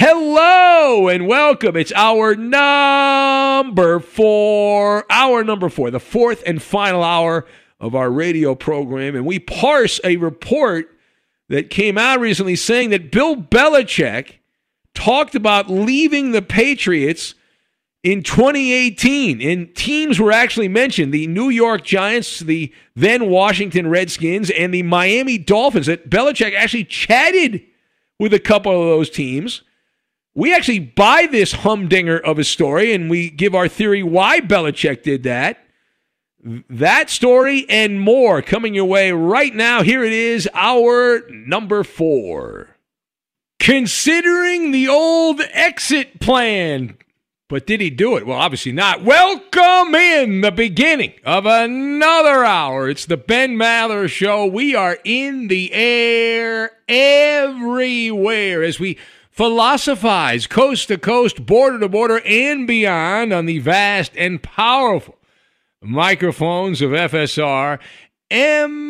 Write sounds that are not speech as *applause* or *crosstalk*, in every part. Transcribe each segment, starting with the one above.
Hello and welcome. It's hour number four, hour number four, the fourth and final hour of our radio program. And we parse a report that came out recently saying that Bill Belichick talked about leaving the Patriots in 2018. And teams were actually mentioned the New York Giants, the then Washington Redskins, and the Miami Dolphins. That Belichick actually chatted with a couple of those teams. We actually buy this humdinger of a story and we give our theory why Belichick did that. That story and more coming your way right now. Here it is, hour number four. Considering the old exit plan. But did he do it? Well, obviously not. Welcome in the beginning of another hour. It's the Ben Maller Show. We are in the air everywhere as we philosophize coast to coast, border to border, and beyond on the vast and powerful microphones of FSR emanating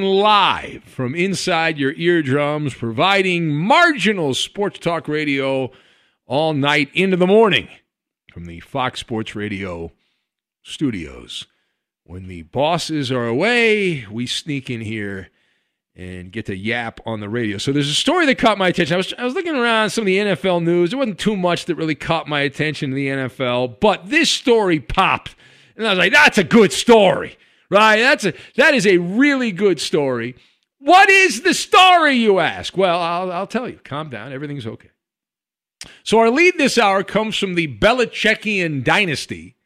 live from inside your eardrums, providing marginal sports talk radio all night into the morning from the Fox Sports Radio studios. When the bosses are away, we sneak in here and get to yap on the radio. So there's a story that caught my attention. I was, I was looking around some of the NFL news. There wasn't too much that really caught my attention in the NFL, but this story popped. And I was like, that's a good story, right? That's a, that is a really good story. What is the story, you ask? Well, I'll, I'll tell you. Calm down. Everything's okay. So our lead this hour comes from the Belichickian dynasty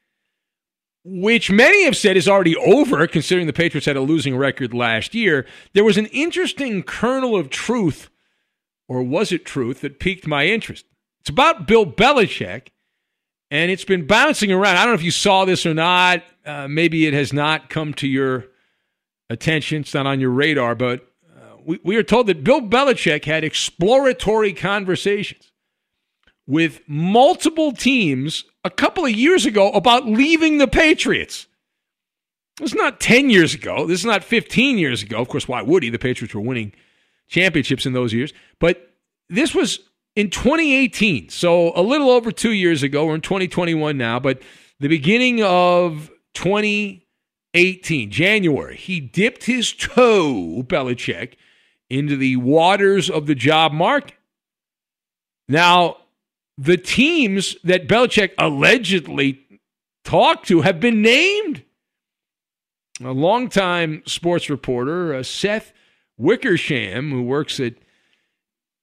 which many have said is already over, considering the Patriots had a losing record last year, there was an interesting kernel of truth, or was it truth, that piqued my interest. It's about Bill Belichick, and it's been bouncing around. I don't know if you saw this or not. Uh, maybe it has not come to your attention, it's not on your radar, but uh, we, we are told that Bill Belichick had exploratory conversations with multiple teams a couple of years ago about leaving the Patriots. It's not 10 years ago. This is not 15 years ago. Of course, why would he? The Patriots were winning championships in those years. But this was in 2018. So a little over two years ago. We're in 2021 now, but the beginning of 2018, January, he dipped his toe, Belichick, into the waters of the job market. Now, the teams that Belichick allegedly talked to have been named. A longtime sports reporter, uh, Seth Wickersham, who works at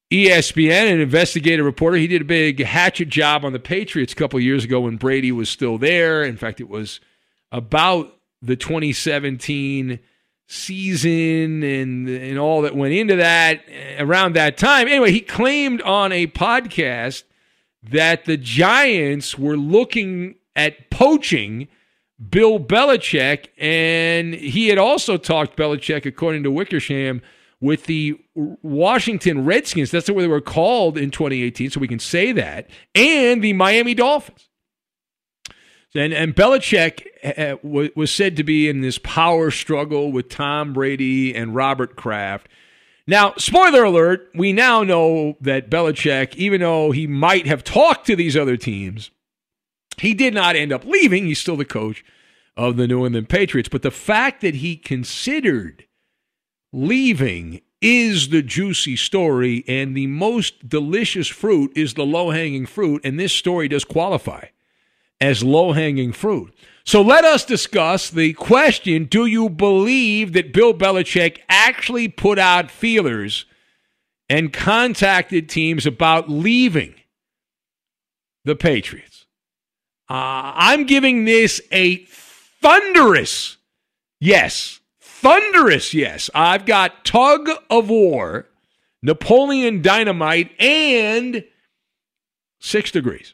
ESPN, an investigative reporter, he did a big hatchet job on the Patriots a couple years ago when Brady was still there. In fact, it was about the 2017 season and and all that went into that around that time. Anyway, he claimed on a podcast that the Giants were looking at poaching Bill Belichick, and he had also talked Belichick, according to Wickersham, with the Washington Redskins. That's what they were called in 2018, so we can say that, and the Miami Dolphins. And, and Belichick uh, was said to be in this power struggle with Tom Brady and Robert Kraft. Now, spoiler alert, we now know that Belichick, even though he might have talked to these other teams, he did not end up leaving. He's still the coach of the New England Patriots. But the fact that he considered leaving is the juicy story, and the most delicious fruit is the low hanging fruit. And this story does qualify as low hanging fruit. So let us discuss the question Do you believe that Bill Belichick actually put out feelers and contacted teams about leaving the Patriots? Uh, I'm giving this a thunderous yes. Thunderous yes. I've got tug of war, Napoleon dynamite, and six degrees.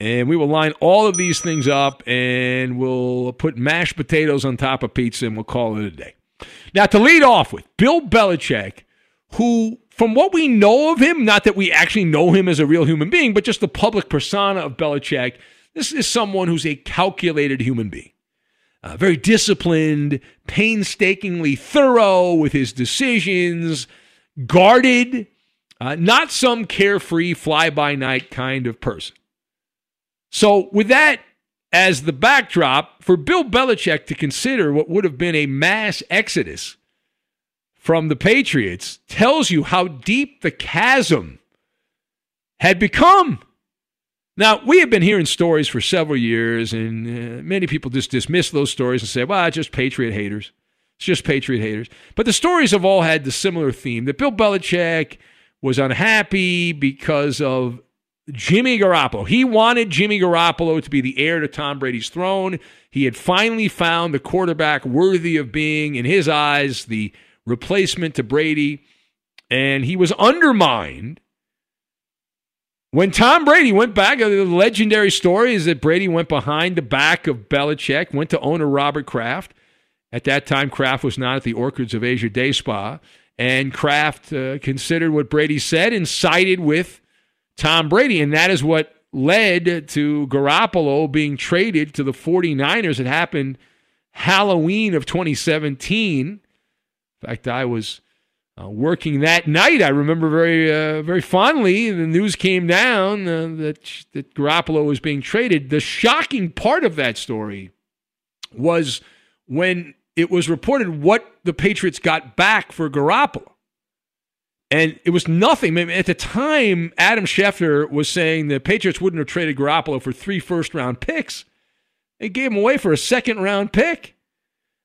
And we will line all of these things up and we'll put mashed potatoes on top of pizza and we'll call it a day. Now, to lead off with, Bill Belichick, who, from what we know of him, not that we actually know him as a real human being, but just the public persona of Belichick, this is someone who's a calculated human being. Uh, very disciplined, painstakingly thorough with his decisions, guarded, uh, not some carefree, fly by night kind of person. So, with that as the backdrop, for Bill Belichick to consider what would have been a mass exodus from the Patriots tells you how deep the chasm had become. Now, we have been hearing stories for several years, and uh, many people just dismiss those stories and say, well, it's just Patriot haters. It's just Patriot haters. But the stories have all had the similar theme that Bill Belichick was unhappy because of Jimmy Garoppolo. He wanted Jimmy Garoppolo to be the heir to Tom Brady's throne. He had finally found the quarterback worthy of being, in his eyes, the replacement to Brady. And he was undermined when Tom Brady went back. The legendary story is that Brady went behind the back of Belichick, went to owner Robert Kraft. At that time, Kraft was not at the Orchids of Asia Day Spa. And Kraft uh, considered what Brady said and sided with Tom Brady. And that is what led to Garoppolo being traded to the 49ers. It happened Halloween of 2017. In fact, I was uh, working that night. I remember very, uh, very fondly. The news came down uh, that that Garoppolo was being traded. The shocking part of that story was when it was reported what the Patriots got back for Garoppolo. And it was nothing. At the time, Adam Schefter was saying the Patriots wouldn't have traded Garoppolo for three first round picks. They gave him away for a second round pick.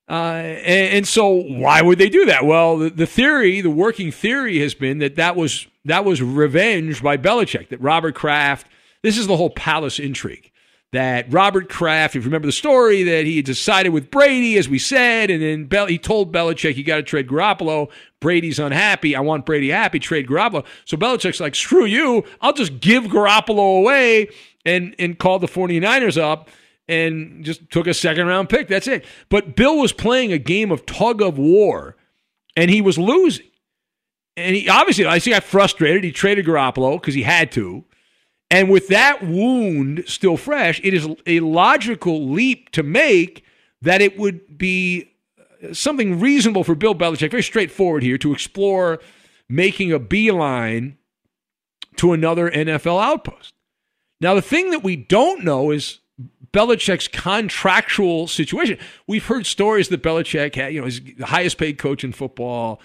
Uh, and, and, so why would they do that? Well, the, the, theory, the working theory has been that that was, that was revenge by Belichick, that Robert Kraft, this is the whole palace intrigue that Robert Kraft, if you remember the story, that he decided with Brady, as we said, and then Bel- he told Belichick, you got to trade Garoppolo. Brady's unhappy. I want Brady happy. Trade Garoppolo. So Belichick's like, screw you. I'll just give Garoppolo away and, and call the 49ers up and just took a second round pick. That's it. But Bill was playing a game of tug of war and he was losing. And he obviously, I see, got frustrated. He traded Garoppolo because he had to. And with that wound still fresh, it is a logical leap to make that it would be uh, something reasonable for Bill Belichick, very straightforward here, to explore making a beeline to another NFL outpost. Now, the thing that we don't know is Belichick's contractual situation. We've heard stories that Belichick had, you know, he's the highest paid coach in football.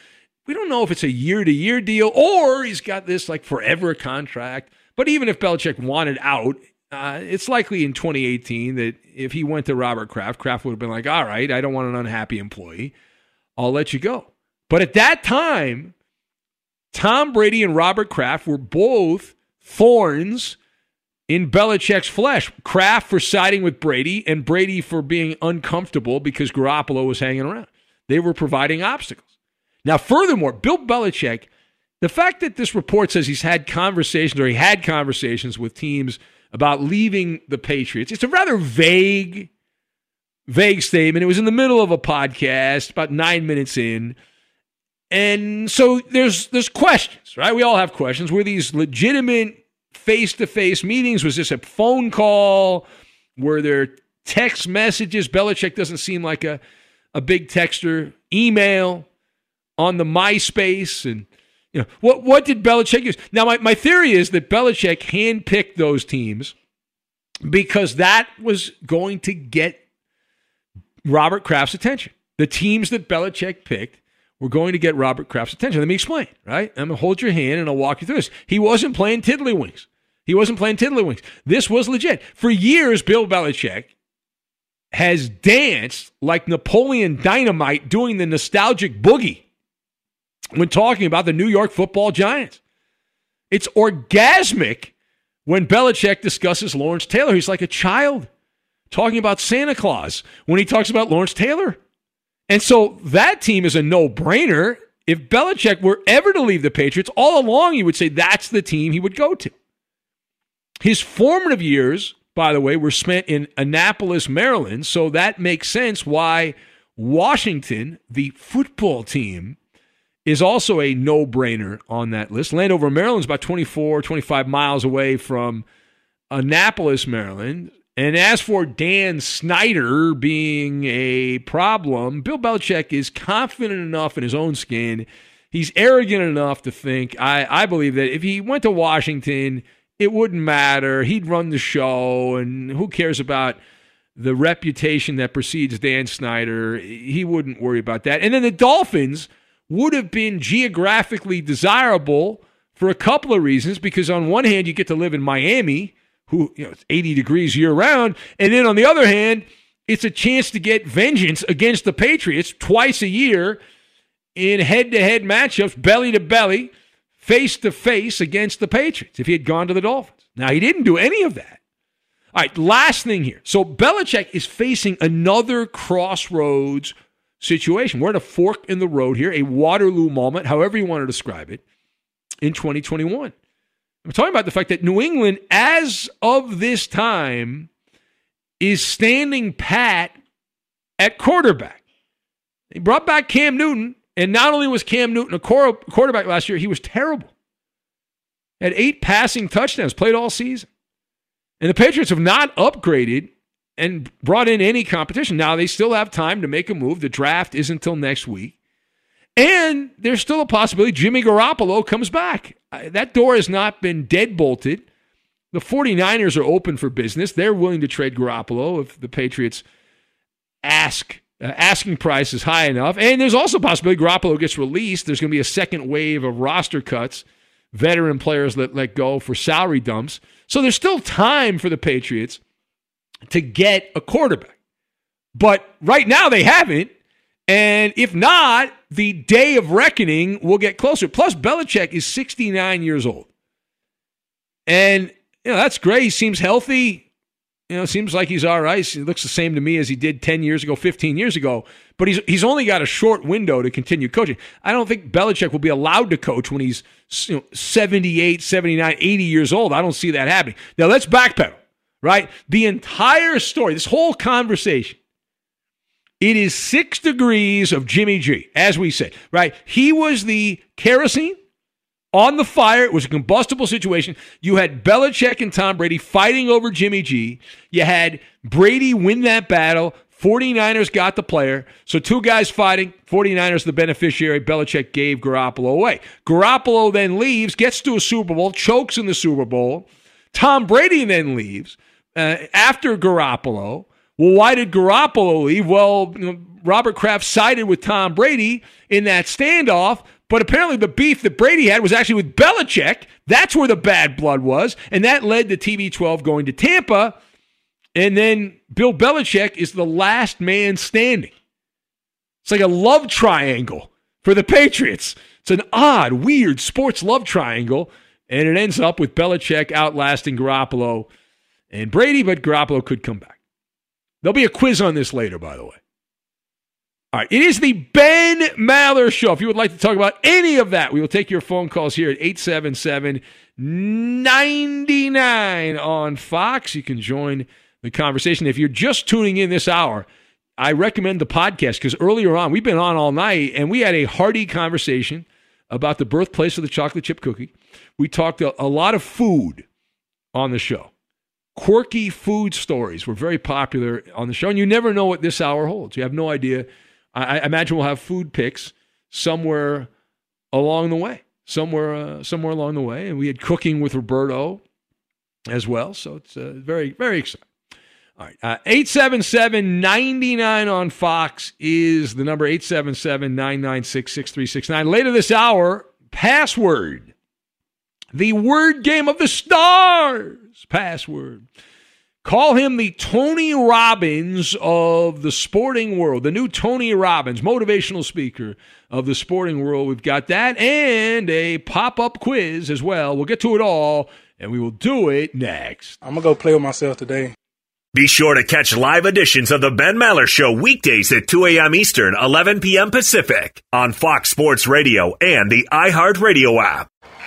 We don't know if it's a year to year deal or he's got this like forever contract. But even if Belichick wanted out, uh, it's likely in 2018 that if he went to Robert Kraft, Kraft would have been like, all right, I don't want an unhappy employee. I'll let you go. But at that time, Tom Brady and Robert Kraft were both thorns in Belichick's flesh. Kraft for siding with Brady and Brady for being uncomfortable because Garoppolo was hanging around. They were providing obstacles. Now, furthermore, Bill Belichick, the fact that this report says he's had conversations or he had conversations with teams about leaving the Patriots, it's a rather vague, vague statement. It was in the middle of a podcast, about nine minutes in. And so there's there's questions, right? We all have questions. Were these legitimate face to face meetings? Was this a phone call? Were there text messages? Belichick doesn't seem like a, a big texter. Email on the MySpace and you know what what did Belichick use? Now my, my theory is that Belichick handpicked those teams because that was going to get Robert Kraft's attention. The teams that Belichick picked were going to get Robert Kraft's attention. Let me explain, right? I'm going to hold your hand and I'll walk you through this. He wasn't playing tiddlywinks. He wasn't playing tiddlywinks. This was legit. For years, Bill Belichick has danced like Napoleon Dynamite doing the nostalgic boogie when talking about the New York football giants. It's orgasmic when Belichick discusses Lawrence Taylor. He's like a child talking about Santa Claus when he talks about Lawrence Taylor. And so that team is a no brainer. If Belichick were ever to leave the Patriots, all along he would say that's the team he would go to. His formative years, by the way, were spent in Annapolis, Maryland. So that makes sense why Washington, the football team, is also a no brainer on that list. Landover, Maryland is about 24, 25 miles away from Annapolis, Maryland. And as for Dan Snyder being a problem, Bill Belichick is confident enough in his own skin. He's arrogant enough to think, I, I believe that if he went to Washington, it wouldn't matter. He'd run the show, and who cares about the reputation that precedes Dan Snyder? He wouldn't worry about that. And then the Dolphins would have been geographically desirable for a couple of reasons because on one hand you get to live in Miami who you know it's 80 degrees year round, and then on the other hand, it's a chance to get vengeance against the Patriots twice a year in head-to-head matchups, belly to belly, face to face against the Patriots. If he had gone to the Dolphins, now he didn't do any of that. All right, last thing here. So Belichick is facing another crossroads situation. We're at a fork in the road here, a Waterloo moment, however you want to describe it, in 2021. I'm talking about the fact that New England, as of this time, is standing pat at quarterback. They brought back Cam Newton, and not only was Cam Newton a quarterback last year, he was terrible. Had eight passing touchdowns, played all season. And the Patriots have not upgraded and brought in any competition. Now, they still have time to make a move. The draft isn't until next week. And there's still a possibility Jimmy Garoppolo comes back. That door has not been dead bolted. The 49ers are open for business. They're willing to trade Garoppolo if the Patriots ask. Uh, asking price is high enough. And there's also a possibility Garoppolo gets released. There's going to be a second wave of roster cuts, veteran players let, let go for salary dumps. So there's still time for the Patriots to get a quarterback. But right now they haven't. And if not, the day of reckoning will get closer. Plus, Belichick is 69 years old. And, you know, that's great. He seems healthy. You know, seems like he's all right. He looks the same to me as he did 10 years ago, 15 years ago. But he's he's only got a short window to continue coaching. I don't think Belichick will be allowed to coach when he's you know, 78, 79, 80 years old. I don't see that happening. Now, let's backpedal, right? The entire story, this whole conversation it is six degrees of Jimmy G, as we said, right? He was the kerosene on the fire. It was a combustible situation. You had Belichick and Tom Brady fighting over Jimmy G. You had Brady win that battle. 49ers got the player. So two guys fighting. 49ers the beneficiary. Belichick gave Garoppolo away. Garoppolo then leaves, gets to a Super Bowl, chokes in the Super Bowl. Tom Brady then leaves uh, after Garoppolo. Well, why did Garoppolo leave? Well, you know, Robert Kraft sided with Tom Brady in that standoff, but apparently the beef that Brady had was actually with Belichick. That's where the bad blood was, and that led to TB12 going to Tampa. And then Bill Belichick is the last man standing. It's like a love triangle for the Patriots. It's an odd, weird sports love triangle, and it ends up with Belichick outlasting Garoppolo and Brady, but Garoppolo could come back. There'll be a quiz on this later, by the way. All right, it is the Ben Maller Show. If you would like to talk about any of that, we will take your phone calls here at 877 99 on Fox. You can join the conversation. If you're just tuning in this hour, I recommend the podcast because earlier on, we've been on all night and we had a hearty conversation about the birthplace of the chocolate chip cookie. We talked a, a lot of food on the show. Quirky food stories were very popular on the show, and you never know what this hour holds. You have no idea. I, I imagine we'll have food picks somewhere along the way, somewhere, uh, somewhere along the way. And we had cooking with Roberto as well, so it's uh, very, very exciting. All right. Uh, 877 99 on Fox is the number 877 996 6369. Later this hour, password. The word game of the stars. Password. Call him the Tony Robbins of the sporting world, the new Tony Robbins, motivational speaker of the sporting world. We've got that and a pop up quiz as well. We'll get to it all and we will do it next. I'm going to go play with myself today. Be sure to catch live editions of the Ben Maller Show weekdays at 2 a.m. Eastern, 11 p.m. Pacific on Fox Sports Radio and the iHeartRadio app.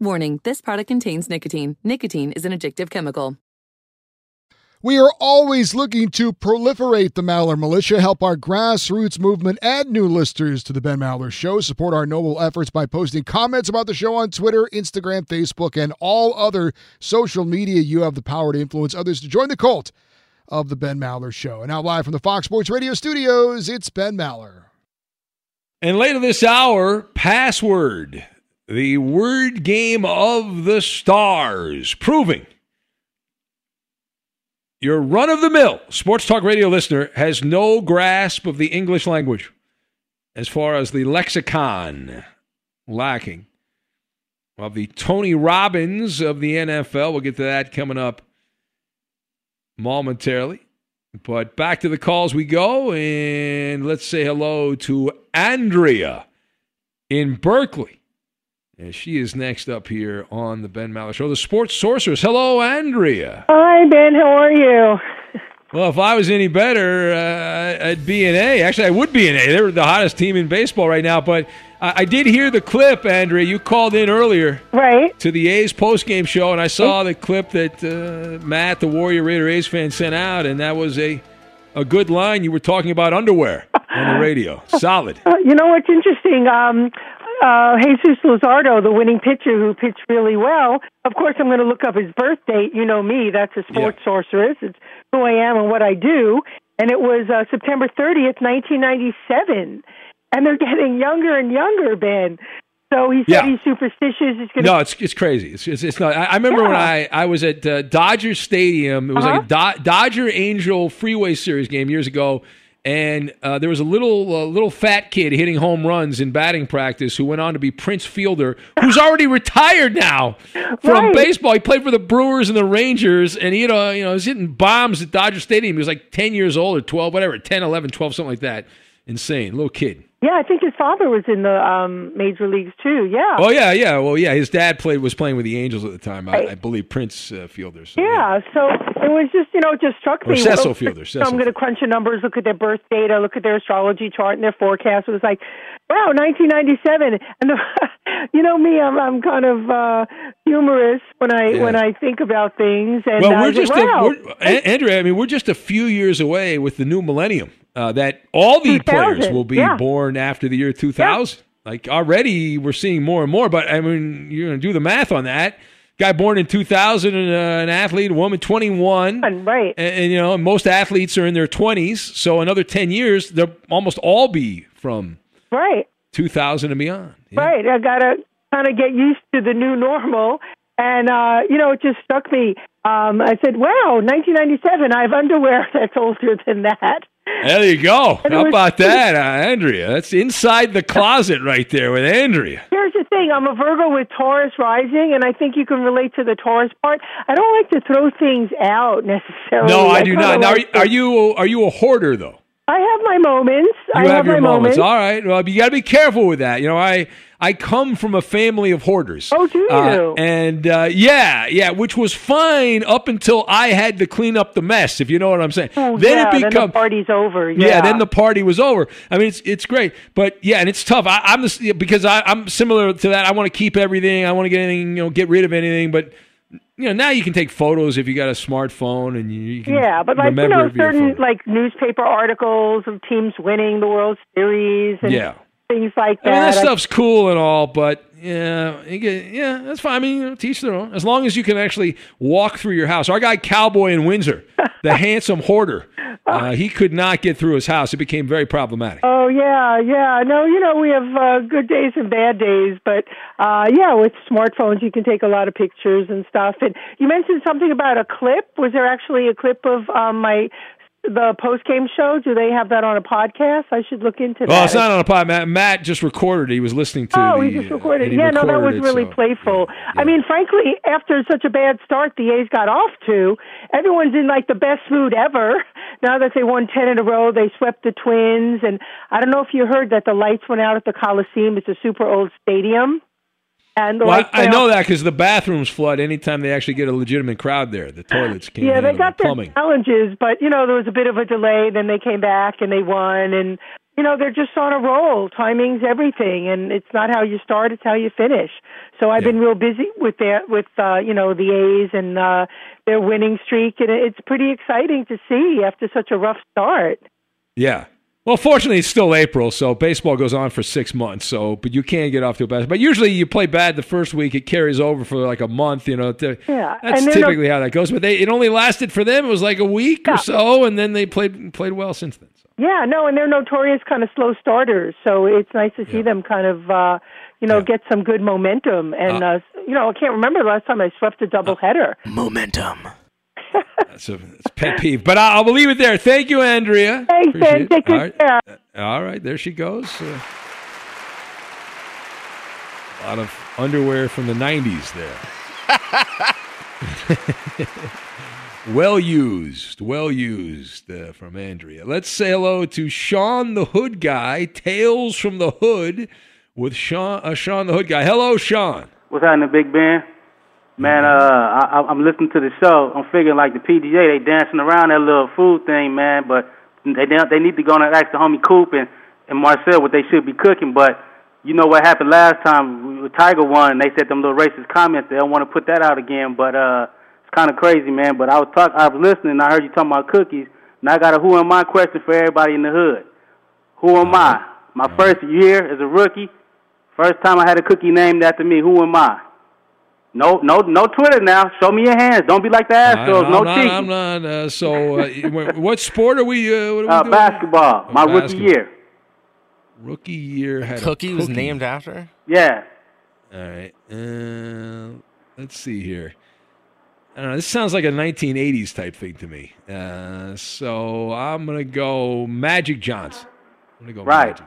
Warning, this product contains nicotine. Nicotine is an addictive chemical. We are always looking to proliferate the Maller Militia, help our grassroots movement, add new listeners to the Ben Maller Show, support our noble efforts by posting comments about the show on Twitter, Instagram, Facebook, and all other social media. You have the power to influence others to join the cult of the Ben Maller Show. And now, live from the Fox Sports Radio studios, it's Ben Maller. And later this hour, password, the word game of the stars, proving your run of the mill sports talk radio listener has no grasp of the English language as far as the lexicon lacking of the Tony Robbins of the NFL. We'll get to that coming up momentarily. But back to the calls we go, and let's say hello to Andrea in Berkeley. And she is next up here on the Ben Maller Show, the Sports Sorceress. Hello, Andrea. Hi, Ben. How are you? *laughs* Well, if I was any better, uh, I'd be an A. Actually, I would be an A. They're the hottest team in baseball right now. But I, I did hear the clip, Andrea. You called in earlier, right, to the A's postgame show, and I saw the clip that uh, Matt, the Warrior Raider A's fan, sent out, and that was a a good line. You were talking about underwear on the *laughs* radio. Solid. Uh, you know what's interesting? Um, uh, Jesus Luzardo, the winning pitcher who pitched really well. Of course, I'm going to look up his birth date. You know me; that's a sports yeah. sorceress. It's who I am and what I do. And it was uh, September 30th, 1997. And they're *laughs* getting younger and younger, Ben. So he said Yeah. he's superstitious. He's going No, it's it's crazy. It's it's, it's not. I, I remember when I, I was at uh, Dodger Stadium. It was like a Do- Dodger Angel Freeway Series game years ago, and uh, there was a little uh, little fat kid hitting home runs in batting practice who went on to be Prince Fielder, who's already retired now from Right. baseball. He played for the Brewers and the Rangers, and he had uh, you know he was hitting bombs at Dodger Stadium. He was like ten years old or twelve, whatever, 10, 11, 12, something like that. Insane, little kid. Yeah, I think his father was in the um, major leagues too. Yeah. Oh yeah, yeah. Well, yeah. His dad played was playing with the Angels at the time. I, I believe Prince uh, Fielder. So, Yeah, so it was just, you know, it just struck Or me. Cecil Well, Fielder, So I'm going to crunch the numbers, look at their birth data, look at their astrology chart and their forecast. It was like, wow, 1997. And, the, *laughs* you know me, I'm, I'm kind of uh, humorous when I Yeah. when I think about things. And well, I we're said, just wow. a, we're, Andrea. I mean, we're just a few years away with the new millennium. Uh, that all the players will be yeah. born after the year 2000. Like already, we're seeing more and more. But I mean, you're going to do the math on that. Guy born in 2000, and, uh, an athlete, a woman 21, right? And, and, you know, most athletes are in their 20s. So another 10 years, they'll almost all be from right. 2000 and beyond. Right. I got to kind of get used to the new normal. And, uh, you know, it just struck me. Um, I said, wow, 1997, I have underwear *laughs* that's older than that. There you go. *laughs* How about that, uh, Andrea? That's inside the closet right there with Andrea. Here's the thing I'm a Virgo with Taurus rising, and I think you can relate to the Taurus part. I don't like to throw things out necessarily. No, I do kinda not. Now, are, like you- are you are you a hoarder though? I have my moments. You I have, have, your my moments. moments. All right. Well, you got to be careful with that. You know, I I come from a family of hoarders. Oh, do you? Uh, and uh, yeah, yeah, which was fine up until I had to clean up the mess. If you know what I'm saying. Oh, then yeah, it then the party's over. Yeah. Yeah, then the party was over. I mean, it's it's great, but yeah, and it's tough. I, I'm the, because I, I'm similar to that. I want to keep everything. I want to get anything, you know, get rid of anything. But you know now you can take photos if you got a smartphone and you, you can Yeah, but like you know, certain like newspaper articles of teams winning the World Series and Yeah. Things like I that. mean, that stuff's cool and all, but yeah, you get, yeah, that's fine. I mean, you know, teach their own. As long as you can actually walk through your house. Our guy Cowboy in Windsor, *laughs* the handsome hoarder, uh, he could not get through his house. It became very problematic. Oh yeah, yeah. No, you know we have uh, good days and bad days, but uh, yeah, with smartphones you can take a lot of pictures and stuff. And you mentioned something about a clip. Was there actually a clip of um, my the post game show? Do they have that on a podcast? I should look into that. Well, it's not on a podcast. Matt, Matt just recorded. He was listening to. Oh, the, he just recorded. he yeah, no, that was recorded it, really so- playful. I mean, frankly, after such a bad start the A's got off to, everyone's in like the best mood ever. *laughs* Now that they won ten in a row, they swept the Twins, and I don't know if you heard that the lights went out at the Coliseum. It's a super old stadium, and Well, lights I, I know that because the bathrooms flood anytime they actually get a legitimate crowd there. The toilets can't Yeah, they got the their plumbing. challenges, but you know there was a bit of a delay. Then they came back and they won, and you know they're just on a roll. Timing's everything, and it's not how you start; it's how you finish. So I've been real busy with that, with uh, you know the A's and uh, their winning streak, and it's pretty exciting to see after such a rough start. Yeah. Well, fortunately, it's still April, so baseball goes on for six months. So, but you can get off to a bad. But usually, you play bad the first week, it carries over for like a month. You know, to, Yeah, that's and then typically how that goes. But they, it only lasted for them. It was like a week or so, and then they played played well since then. So. Yeah, no, and they're notorious kind of slow starters, so it's nice to see them kind of, uh, you know, get some good momentum. And uh, you know, I can't remember the last time I swept a doubleheader. Momentum. That's a, it's a pet peeve. But I, I'll leave it there. Thank you, Andrea. Hey, Appreciate Sam, it. take good All right. care. All right, there she goes. Uh, a lot of underwear from the 90s there. *laughs* well used, well used uh, from Andrea. Let's say hello to Sean the Hood Guy, Tales from the Hood with Sean, uh, Sean the Hood Guy. Hello, Sean. What's happening, Big Ben? Man, uh, I, I'm listening to the show. I'm figuring like the PGA, they dancing around that little food thing, man. But they they need to go and ask the homie Coop and, and Marcel what they should be cooking. But you know what happened last time? Tiger won, and they said them little racist comments. They don't want to put that out again. But uh, it's kind of crazy, man. But I was talk, I was listening. and I heard you talking about cookies, and I got a who am I question for everybody in the hood. Who am I? My first year as a rookie, first time I had a cookie named after me. Who am I? No, no, no Twitter now. Show me your hands. Don't be like the Astros. I'm no not, cheating. I'm not. Uh, so, uh, what sport are we? Uh, what are we Uh, doing? basketball. Oh, My rookie year. Rookie year had a Cookie was named after? Yeah. All right. Uh, let's see here. I don't know. This sounds like a 1980s type thing to me. Uh, so I'm gonna go Magic Johnson. I'm gonna go Right. Magic.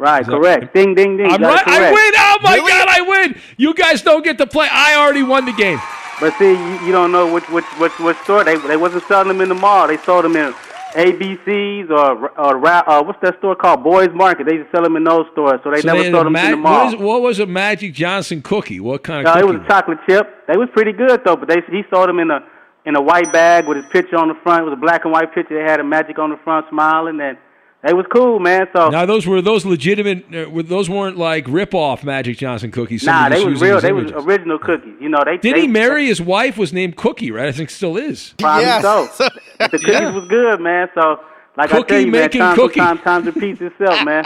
Right. Is that- Correct. Ding, ding, ding. I'm right. I win. Oh my God, I win. You guys don't get to play. I already won the game. But see, you, you don't know which which which which store they they wasn't selling them in the mall. They sold them in ABCs or or Ra- uh, what's that store called? Boys Market. They used to sell them in those stores, so they So never had sold a them in the mall. What, is, what was a Magic Johnson cookie? What kind No, of it was a chocolate chip. They was pretty good though, but they he sold them in a in a white bag with his picture on the front. It was a black and white picture. They had a magic on the front, smiling, and they was cool, man. So Now those were those legitimate. Uh, were- those weren't like rip-off Magic Johnson cookies. nah, they just was real. his They was original cookies. You know, they Did they, he marry his wife? Was named Cookie, right? I think still is. *laughs* Probably so. *laughs* The cookies was good, man. So like I Cookie tell you, man, making time cookie. time time to piece itself, *laughs* man.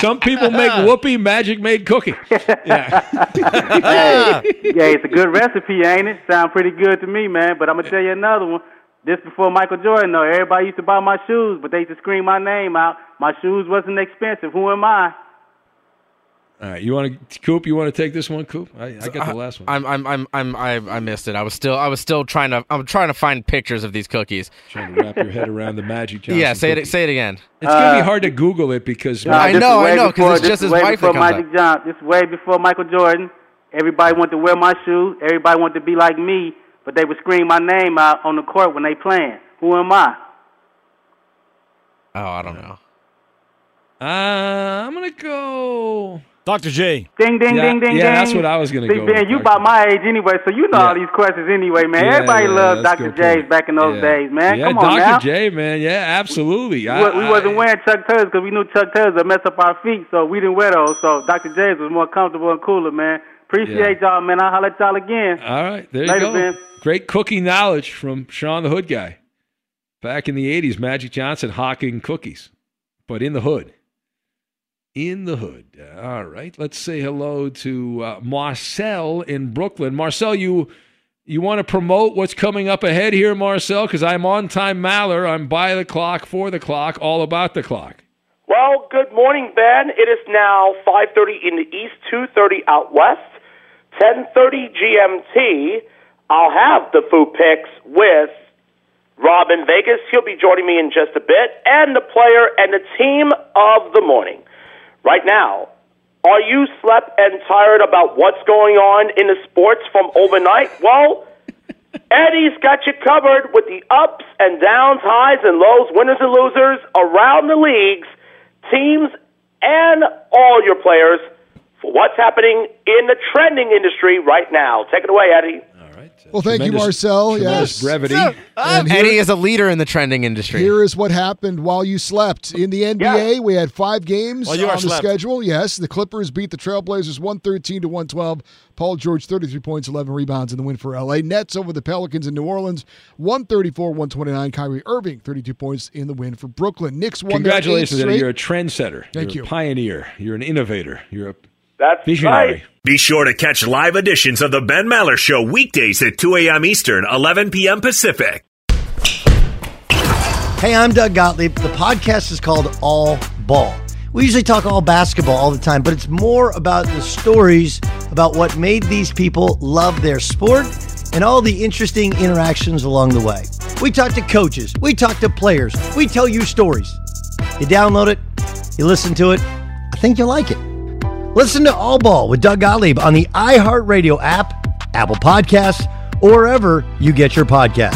Some people make whoopee. Magic made cookie. hey, yeah, it's a good recipe, ain't it? Sound pretty good to me, man. But I'm gonna tell you another one. This before Michael Jordan, though. Everybody used to buy my shoes, but they used to scream my name out. My shoes wasn't expensive. Who am I? All right, you want to Coop? You want to take this one, Coop? I, I got the last one. I'm I'm I'm I'm I, I missed it. I was still I was still trying to I'm trying to find pictures of these cookies. Trying to wrap your head around the Magic Johnson. yeah, say cookie. it say it again. It's gonna be uh, hard to Google it because Nah, I know, I know, 'cause before- it's this just his way wife before that comes Magic Johnson. This way before Michael Jordan. Everybody wanted to wear my shoes. Everybody wanted to be like me, but they would scream my name out on the court when they playing. Who am I? Oh, I don't know. Uh, I'm gonna go. Dr. J. Ding, ding, Yeah, ding, ding, yeah, ding. that's what I was gonna See, go Ben, you Dr. about my age anyway, so you know all these questions anyway, man. Yeah, Everybody yeah, loved Dr. good J's point. back in those Yeah. days, man. Yeah, Come on Dr. now. J, man. Yeah, absolutely. We, I, we I- wasn't wearing Chuck Taylors because we knew Chuck Taylors would mess up our feet, so we didn't wear those. So Dr. J's was more comfortable and cooler, man. Appreciate y'all, man. I'll holler at y'all again. All right, there Later, you go. Ben. Great cookie knowledge from Sean the Hood guy. Back in the '80s, Magic Johnson hawking cookies, but in the hood. In the hood. All right, let's say hello to uh, Marcel in Brooklyn. Marcel, you you want to promote what's coming up ahead here, Marcel? Because I'm on time Maller. I'm by the clock, for the clock, all about the clock. Well, good morning, Ben. It is now 5:30 in the east, 2:30 out west, 10:30 GMT. I'll have the food picks with Robin Vegas. He'll be joining me in just a bit, and the player and the team of the morning. Right now, are you slept and tired about what's going on in the sports from overnight? Well, *laughs* Eddie's got you covered with the ups and downs, highs and lows, winners and losers around the leagues, teams, and all your players for what's happening in the trending industry right now. Take it away, Eddie. Well, thank you, Marcel. Yes. brevity. And here- Eddie is a leader in the trending industry. Here is what happened while you slept. In the NBA, we had five games While you on are the slept. schedule. Yes, the Clippers beat the Trailblazers 113 to 112. Paul George 33 points, 11 rebounds in the win for LA. Nets over the Pelicans in New Orleans 134 129. Kyrie Irving 32 points in the win for Brooklyn. Knicks won Congratulations, Eddie. You're a trendsetter. Thank You're you. a pioneer. You're an innovator. You're a That's visionary. Be sure to catch live editions of The Ben Maller Show weekdays at 2 a.m. Eastern, 11 p.m. Pacific. Hey, I'm Doug Gottlieb. The podcast is called All Ball. We usually talk all basketball all the time, but it's more about the stories about what made these people love their sport and all the interesting interactions along the way. We talk to coaches, we talk to players, we tell you stories. You download it, you listen to it. I think you'll like it. Listen to All Ball with Doug Gottlieb on the iHeartRadio app, Apple Podcasts, or wherever you get your podcasts.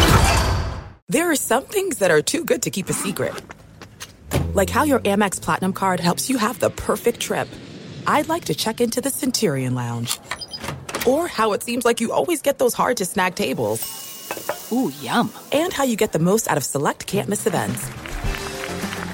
There are some things that are too good to keep a secret. Like how your Amex Platinum card helps you have the perfect trip. I'd like to check into the Centurion Lounge. Or how it seems like you always get those hard to snag tables. Ooh, yum. And how you get the most out of select can't miss events.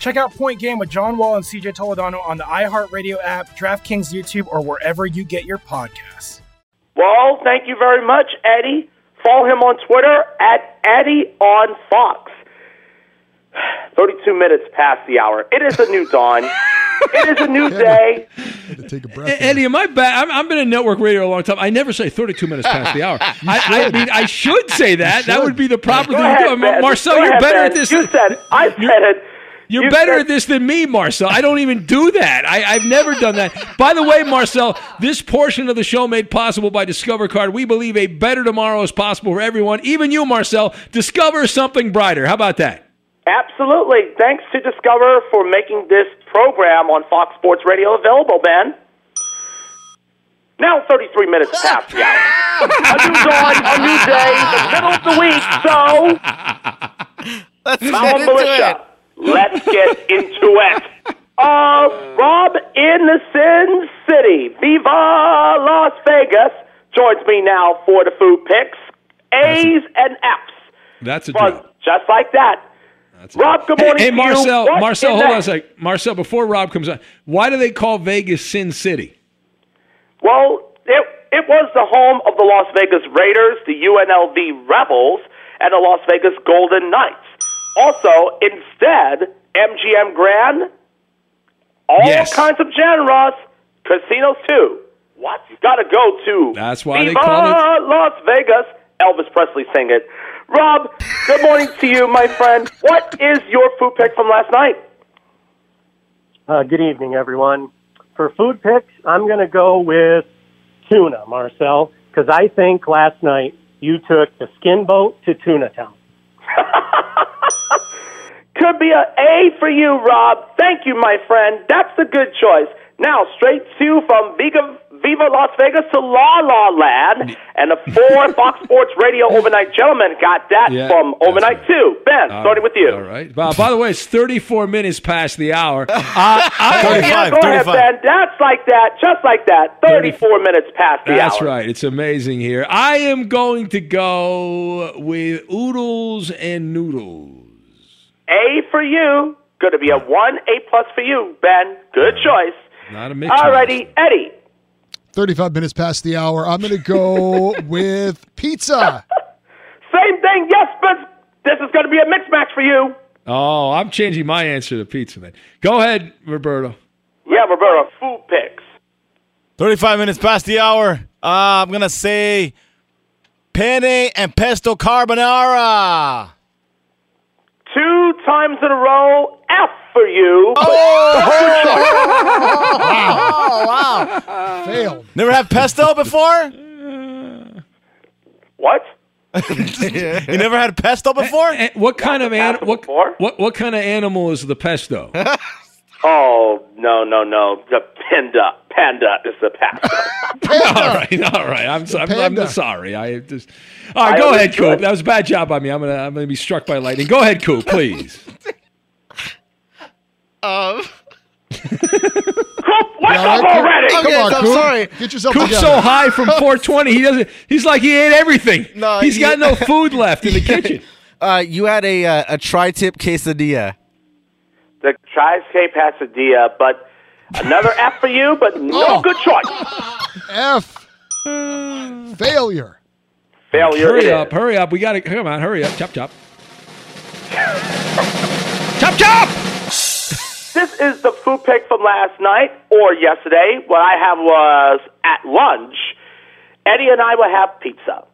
Check out Point Game with John Wall and CJ Toledano on the iHeartRadio app, DraftKings YouTube, or wherever you get your podcasts. Well, thank you very much, Eddie. Follow him on Twitter at Eddie on Fox. *sighs* 32 minutes past the hour. It is a new dawn. it is a new *laughs* day. Take a breath. Eddie, am I bad? I'm, I've been in network radio a long time. I never say 32 minutes past the hour. *laughs* I, I mean, I should say that. That would be the proper Go thing ahead, to do. Marcel, Go you're ahead, better Ben. at this. You said it. I you're- said it. You're You better said- at this than me, Marcel. I don't even do that. I, I've never done that. By the way, Marcel, this portion of the show made possible by Discover Card. We believe a better tomorrow is possible for everyone, even you, Marcel. Discover something brighter. How about that? Absolutely. Thanks to Discover for making this program on Fox Sports Radio available, Ben. Now 33 minutes past the hour. a new dawn, a new day, the middle of the week, so *laughs* Let's Mount get into Militia, it. Let's get into it. Uh, Rob in the Sin City, Viva Las Vegas, joins me now for the food picks. A's and F's. That's a drop. just like that. Rob, good morning hey to Marcel. Marcel, hold the- on a sec. Marcel, before Rob comes on, why do they call Vegas Sin City? Well, it, it was the home of the Las Vegas Raiders, the UNLV Rebels, and the Las Vegas Golden Knights. Also, instead, MGM Grand, all Yes. kinds of genres, casinos too. What? You got to go to That's why they call it. Las Vegas. Elvis Presley sing it. Rob, good morning to you, my friend. What is your food pick from last night? Uh, good evening, everyone. For food picks, I'm going to go with tuna, Marcel, because I think last night you took the skin boat to Tuna Town. Could be a A for you, Rob. Thank you, my friend. That's a good choice. Now, straight to from Viva, Viva Las Vegas to La La Land, and the four *laughs* Fox Sports Radio overnight gentlemen got that Yeah, from overnight two. Ben, All starting with you. All right. Uh, by the way, it's 34 minutes past the hour. *laughs* Uh, I, yeah, go ahead, Ben. That's like that, just like that. 34 minutes past the That's hour. That's right. It's amazing here. I am going to go with oodles and noodles. A for you. Going to be a one A plus for you, Ben. Good choice. Not a mix. Alrighty, Eddie. 35 minutes past the hour. I'm going to go *laughs* with pizza. *laughs* Same thing, yes, but this is going to be a mix match for you. Oh, I'm changing my answer to pizza, man. Go ahead, Roberto. Yeah, Roberto, food picks. 35 minutes past the hour. Uh, I'm going to say penne and pesto carbonara. Two times in a row, F for you. Oh, *laughs* wow. Failed. Never had pesto before? What? you never had pesto before? And what kind of an, what, what what kind of animal is the pesto? *laughs* Oh, no, no, no. The panda. Panda is the pasta. *laughs* all right, all right. I'm, I'm, I'm sorry. I just. All right, I go ahead, understood. Coop. That was a bad job by me. I'm gonna I'm gonna be struck by lightning. Go ahead, Coop, please. *laughs* Um. *laughs* What's Yeah, up Coop? already? Come on, I'm Coop. sorry. Get yourself Coop's together. so high from 420. He doesn't. He's like he ate everything. No, he's got no food left in the kitchen. Uh, you had a uh, a tri-tip quesadilla. The Tri-Scape Pasadilla, but another F for you, but no Oh. good choice. F. Failure. Failure hurry it up, is. hurry up. We got to come on. Hurry up. Chop chop. *laughs* chop chop. This is the food pick from last night or yesterday. What I have was at lunch. Eddie and I will have pizza.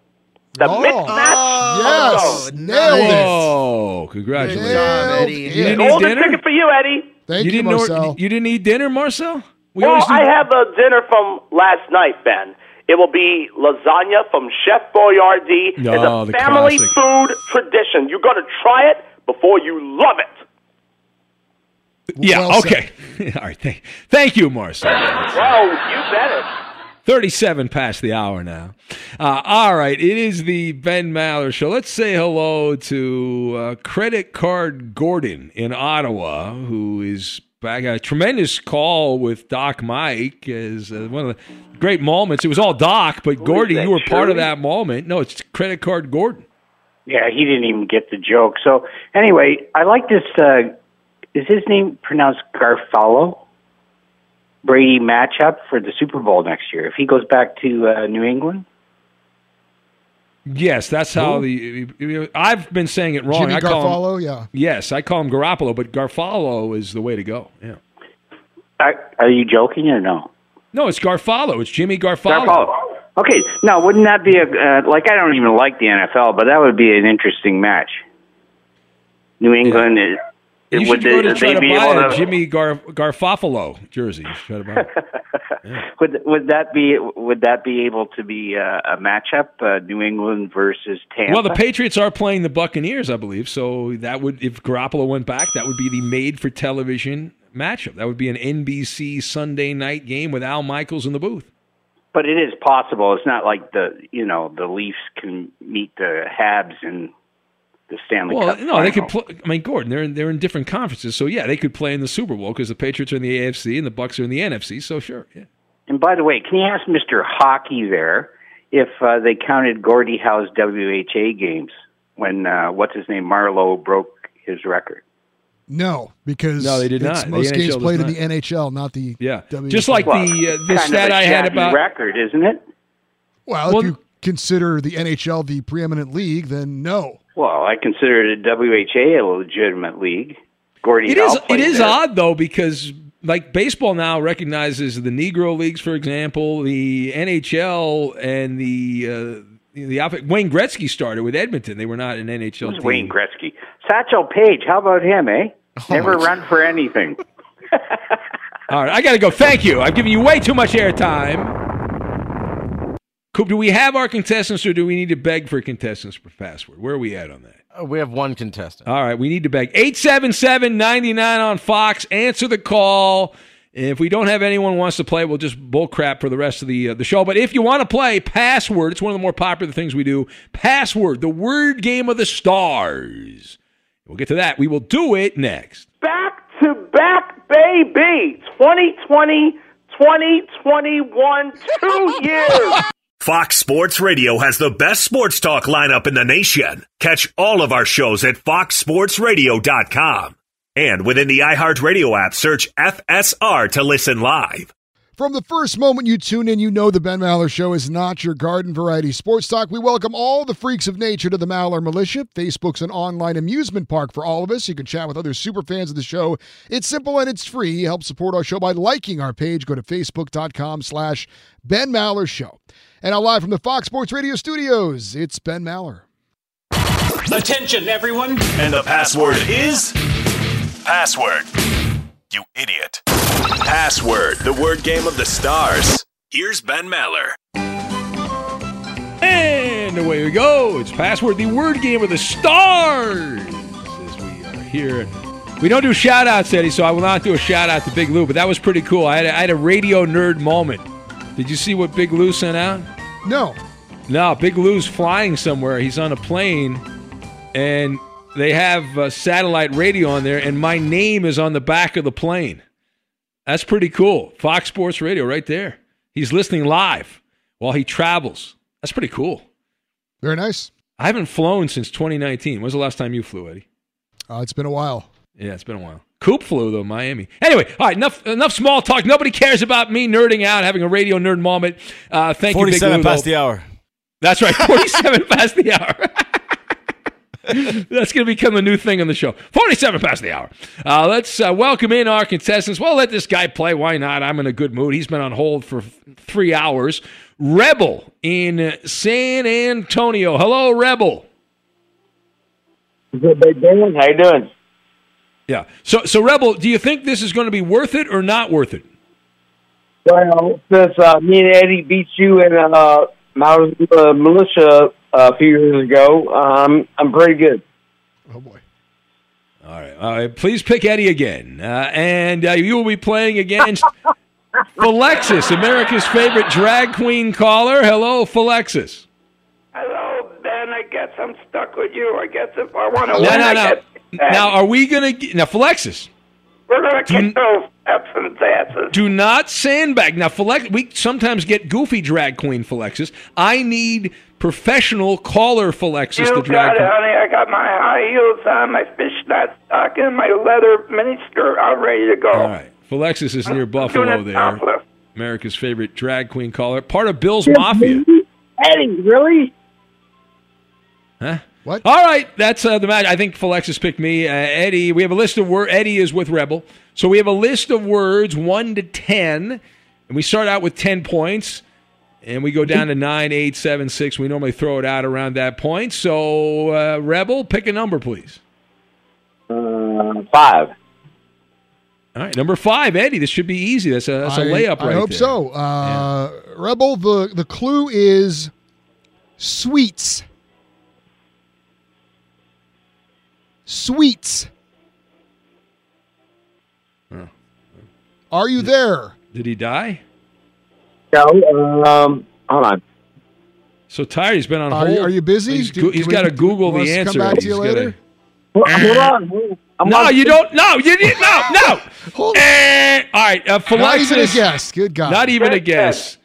The Oh. mix match. Yes. Nailed it. Oh, congratulations. Nailed Eddie. You it. didn't eat Golden dinner. ticket for you, Eddie. Thank you you, didn't Marcel. Know, you didn't eat dinner, Marcel. We well, do- I have a dinner from last night, Ben. It will be lasagna from Chef Boyardee. No, it's the a family classic. food tradition. You're going to try it before you love it. Yeah. Well okay. *laughs* All right. Thank, thank you, Marcel. Well, you bet it. 37 past the hour now. Uh, all right. It is the Ben Maller Show. Let's say hello to uh, Credit Card Gordon in Ottawa, who is back. A tremendous call with Doc Mike is uh, one of the great moments. It was all Doc, but that, you were part of that moment. No, it's Credit Card Gordon. Yeah, he didn't even get the joke. So anyway, I like this. Uh, is his name pronounced Garfalo? Brady matchup for the Super Bowl next year. If he goes back to uh, New England, Yes, that's how the. I've been saying it wrong. Jimmy I call him- yeah. Yes, I call him Garoppolo, but Garfalo is the way to go. Yeah. are, are you joking or no? No, it's Garfalo. It's Jimmy Garfalo. Garfalo. Okay, now wouldn't that be a uh, like? I don't even like the NFL, but that would be an interesting match. New England is. You would should go to try to be buy able a to, Jimmy Gar- Garfafalo jersey. You try to buy. *laughs* would would that be would that be able to be uh, a matchup? Uh, New England versus Tampa. Well, the Patriots are playing the Buccaneers, I believe. So that would, if Garoppolo went back, that would be the made-for-television matchup. That would be an NBC Sunday night game with Al Michaels in the booth. But it is possible. It's not like the you know the Leafs can meet the Habs in the Stanley Well, Cup. no, they could. Play, I mean, Gordon, they're in, they're in different conferences, so yeah, they could play in the Super Bowl because the Patriots are in the AFC and the Bucs are in the NFC. So sure, yeah. And by the way, can you ask Mister Hockey there if uh, they counted Gordie Howe's WHA games when uh, what's his name Marleau broke his record? No, because No, they did not. Most NHL games does played in the NHL, not the Yeah. WHL. Just like Well, the uh, the kind stat of a I had about record, isn't it? Well, Well, if you consider the NHL the preeminent league, then no. Well, I consider the WHA a legitimate league. Gordie It is. It is there. odd though because like baseball now recognizes the Negro leagues, for example, the NHL and the uh, the outfit. Wayne Gretzky started with Edmonton. They were not an NHL Who's team. Wayne Gretzky? Satchel Paige. How about him, eh? Oh, Never run for anything. *laughs* All right, I got to go. Thank you. I've given you way too much airtime. Coop, do we have our contestants, or do we need to beg for contestants for password? Where are we at on that? Uh, we have one contestant. All right, we need to beg. 877 99 on Fox. Answer the call. If we don't have anyone who wants to play, we'll just bull crap for the rest of the uh, the show. But if you want to play, password. It's one of the more popular things we do. Password, the word game of the stars. We'll get to that. We will do it next. Back to back, baby. 2020, 2021, two *laughs* years. Fox Sports Radio has the best sports talk lineup in the nation. Catch all of our shows at foxsportsradio.com. And within the iHeartRadio app, search FSR to listen live. From the first moment you tune in, you know the Ben Maller Show is not your garden variety sports talk. We welcome all the freaks of nature to the Maller Militia. Facebook's an online amusement park for all of us. You can chat with other super fans of the show. It's simple and it's free. Help support our show by liking our page. Go to facebook.com slash Ben Maller Show. And now live from the Fox Sports Radio studios, it's Ben Maller. Attention, everyone. And the password is password. You idiot. Password, the word game of the stars. Here's Ben Maller. And away we go. It's password, the word game of the stars. As we are here. We don't do shout outs, Eddie, so I will not do a shout out to Big Lou, but that was pretty cool. I had a, I had a radio nerd moment. Did you see what Big Lou sent out? No. No, Big Lou's flying somewhere. He's on a plane, and they have uh, satellite radio on there, and my name is on the back of the plane. That's pretty cool. Fox Sports Radio right there. He's listening live while he travels. That's pretty cool. Very nice. I haven't flown since 2019. When was the last time you flew, Eddie? Uh, it's been a while. Yeah, it's been a while. Coop flew though, Miami. Anyway, all right, enough enough small talk. Nobody cares about me nerding out, having a radio nerd moment. Uh, thank you, Big 47 past the hour. That's right, 47 *laughs* past the hour. That's going to become a new thing on the show. 47 past the hour. Uh, let's uh, welcome in our contestants. Well, let this guy play. Why not? I'm in a good mood. He's been on hold for three hours. Rebel in San Antonio. Hello, Rebel. Good, Big Ben. How you doing? Yeah. So, so Rebel, do you think this is going to be worth it or not worth it? Well, since uh, me and Eddie beat you in uh, Mount uh, Militia uh, a few years ago, um, I'm pretty good. Oh boy. All right. All right. Please pick Eddie again. Uh, and uh, you will be playing against *laughs* Philexis, America's favorite drag queen caller. Hello, Philexis. Hello, Ben. I guess I'm stuck with you. I guess if I want to No, win, no, I no. Guess Now, are we going to. Now, Philexis, we're going to kick those Epson's asses. do not sandbag. Now, Philex, we sometimes get goofy drag queen Philexis. I need professional caller Philexis, You the drag got it, queen. honey. I got my high heels on, my fishnet stocking, my leather miniskirt. I'm ready to go. All right. Philexis is near Buffalo doing it there. topless. America's favorite drag queen caller. Part of Bill's Mafia. Eddie, really? Huh? What? All right, that's uh, the match. I think Philexis picked me. Uh, Eddie, we have a list of words. Eddie is with Rebel. So we have a list of words, 1 to 10. And we start out with 10 points. And we go down to 9, 8, 7, 6. We normally throw it out around that point. So, uh, Rebel, pick a number, please. Uh, five. All right, number five, Eddie. This should be easy. That's a, that's a I- layup right there. I hope there. so. Uh, Rebel, the, the clue is sweets. Sweets. Huh. Are you there? Did he die? No, um, hold on. So tired. He's been on Are hold. you- are you busy? He's, Do- go- can he's we- got to Google the answer. come back to He's you gotta- later? Hold on. I'm no, on- you don't. No, you didn't. No, no. Eh, all right, uh, Not even a guess. Good God. Not even a guess.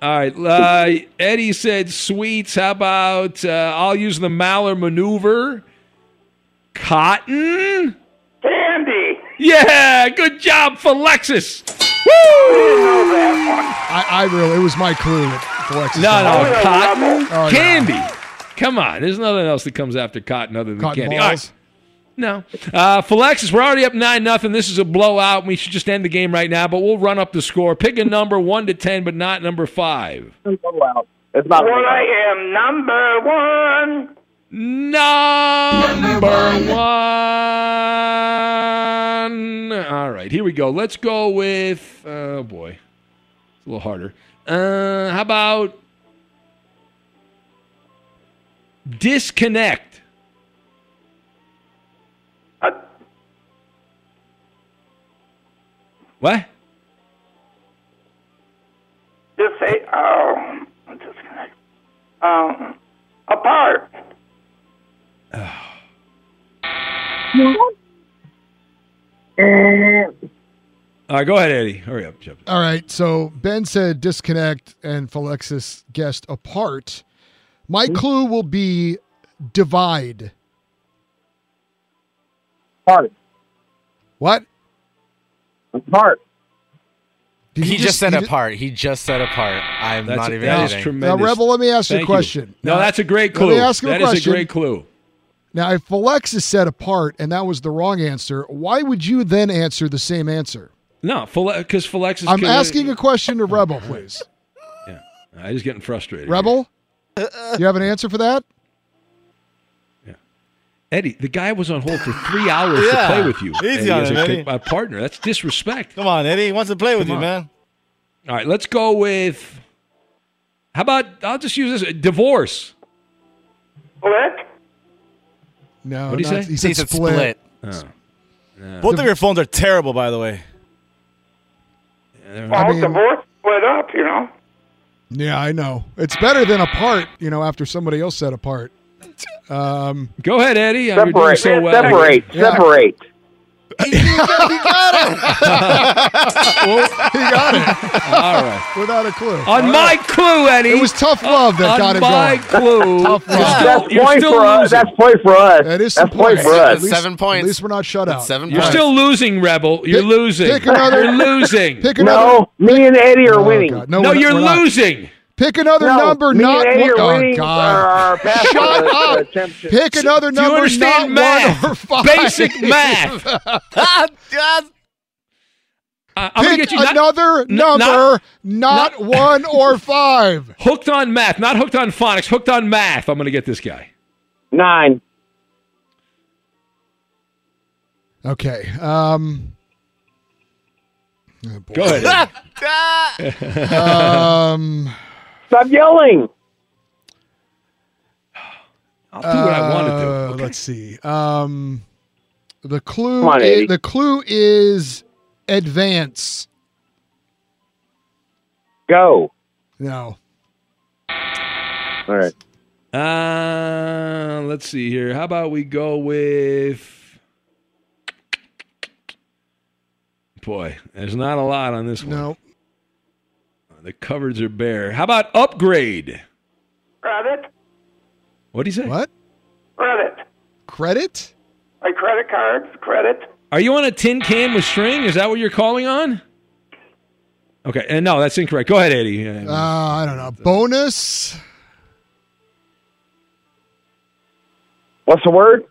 All right, uh, Eddie said sweets. How about uh, I'll use the Maller maneuver? Cotton. Candy. Yeah, good job, Philexis. I, I really, it was my clue that Alexis No, got no, it. cotton Oh, no. candy. Come on, there's nothing else that comes after cotton other than Cotton candy. balls. All right. No. Uh, Philexis, we're already up 9 nothing. This is a blowout. We should just end the game right now, but we'll run up the score. Pick a number 1 to 10, but not number 5. It's not Well, I am number one. Number one. All right, here we go. Let's go with, oh boy, it's a little harder. Uh, how about disconnect? What? Just say, um, disconnect. Um, apart. All right, go ahead, Eddie. Hurry up, Chip. All right. So Ben said disconnect and Philexis guessed apart. My hmm? clue will be divide. Apart. What? Apart. Did he, he just, just- said he ju- apart. He just said apart. I'm That's not a- even that is editing. tremendous. Now, Rebel, let me ask you a Thank question. No, Now- that's a great clue. let me clue. ask you a question. That is a great clue. Now, if Flex is said apart and that was the wrong answer, why would you then answer the same answer? No, because Flex Philexis. I'm could- asking a question to Rebel, please. *laughs* Yeah, I'm just getting frustrated. Rebel, you have an answer for that? Yeah, Eddie, the guy was on hold for three hours Yeah. to play with you. Easy Eddie, on as him, a, Eddie. a partner. That's disrespect. Come on, Eddie. He wants to play with Come you, on. man. All right, let's go with. How about I'll just use this divorce. Split. No. What'd he not- say? He said split. Oh. No. Both of your phones are terrible, by the way. Well, divorce split up, you know. Yeah, I know. It's better than apart, you know, after somebody else said apart. Um, Go ahead, Eddie. You're doing Separate. so well. separate. Yeah. Separate. *laughs* Well, he got it all right. without a clue. On All my right. clue, Eddie. It was tough love that on got him my going. clue. *laughs* Tough love. That's you're point still for us. That's point for us. That is That's point for us. least- Seven points. At least we're not shut out. seven You're points. still losing, Rebel. You're Pick- losing. pick another- You're losing. *laughs* Pick another. No, me and Eddie are Oh, winning. God. no, we're you're we're not. losing. Pick another No, number, not one. are Oh. *laughs* God! Shut uh, up. championship. Pick another Do number, understand not math? one or *laughs* five. Basic math. *laughs* Uh, I'm gonna Pick get you not, another number, not- not, one or five. hooked on math, not hooked on phonics. Hooked on math. I'm going to get this guy. Nine. Okay. Um. oh. Go ahead. Um. Stop yelling. I'll do what I want to do. uh, okay? Let's see. Um. The clue. On, i- Eddie. the clue is advance. Go. No. All right. Uh, let's see here. How about we go with. Boy, there's not a lot on this one. No. The cupboards are bare. How about upgrade? Credit. What do you say? What? Credit. Credit? My credit cards. Credit. Are you on a tin can with string? Is that what you're calling on? Okay, and no, that's incorrect. Go ahead, Eddie. Uh, I don't know. Bonus. What's the word?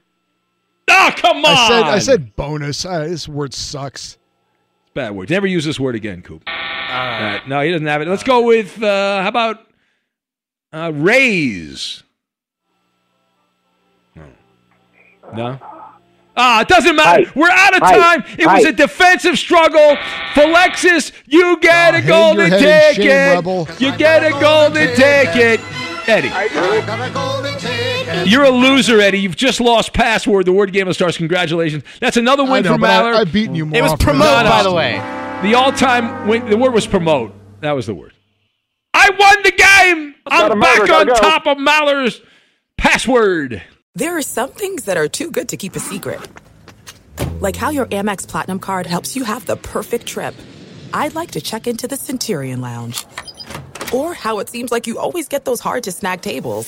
Oh, come on! I said I said bonus. Uh, this word sucks. Bad word. Never use this word again, Coop. All right. No, he doesn't have it. Let's go with uh, how about uh, raise? No. No. Ah, it doesn't matter. We're out of Hi. time. It was a defensive struggle. Philexis, you get Oh, a hang golden your head in shame, ticket. rebel. You get a golden ticket. Eddie. You're a loser, Eddie. You've just lost password. The word game of stars. Congratulations. That's another win know, for but I- Maller. I've beaten you more It was often promote, by the way. The all-time win. The word was promote. That was the word. I won the game. Gotta I'm back on go. top of Maller's password. There are some things that are too good to keep a secret. Like how your Amex Platinum card helps you have the perfect trip. I'd like to check into the Centurion Lounge. Or how it seems like you always get those hard to snag tables.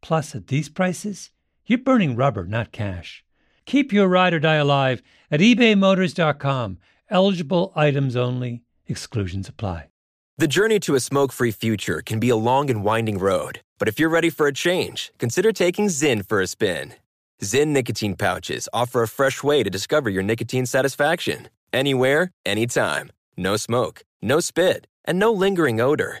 Plus, at these prices, you're burning rubber, not cash. Keep your ride or die alive at ebaymotors.com. Eligible items only, exclusions apply. The journey to a smoke free future can be a long and winding road, but if you're ready for a change, consider taking Zyn for a spin. Zyn nicotine pouches offer a fresh way to discover your nicotine satisfaction. Anywhere, anytime. No smoke, no spit, and no lingering odor.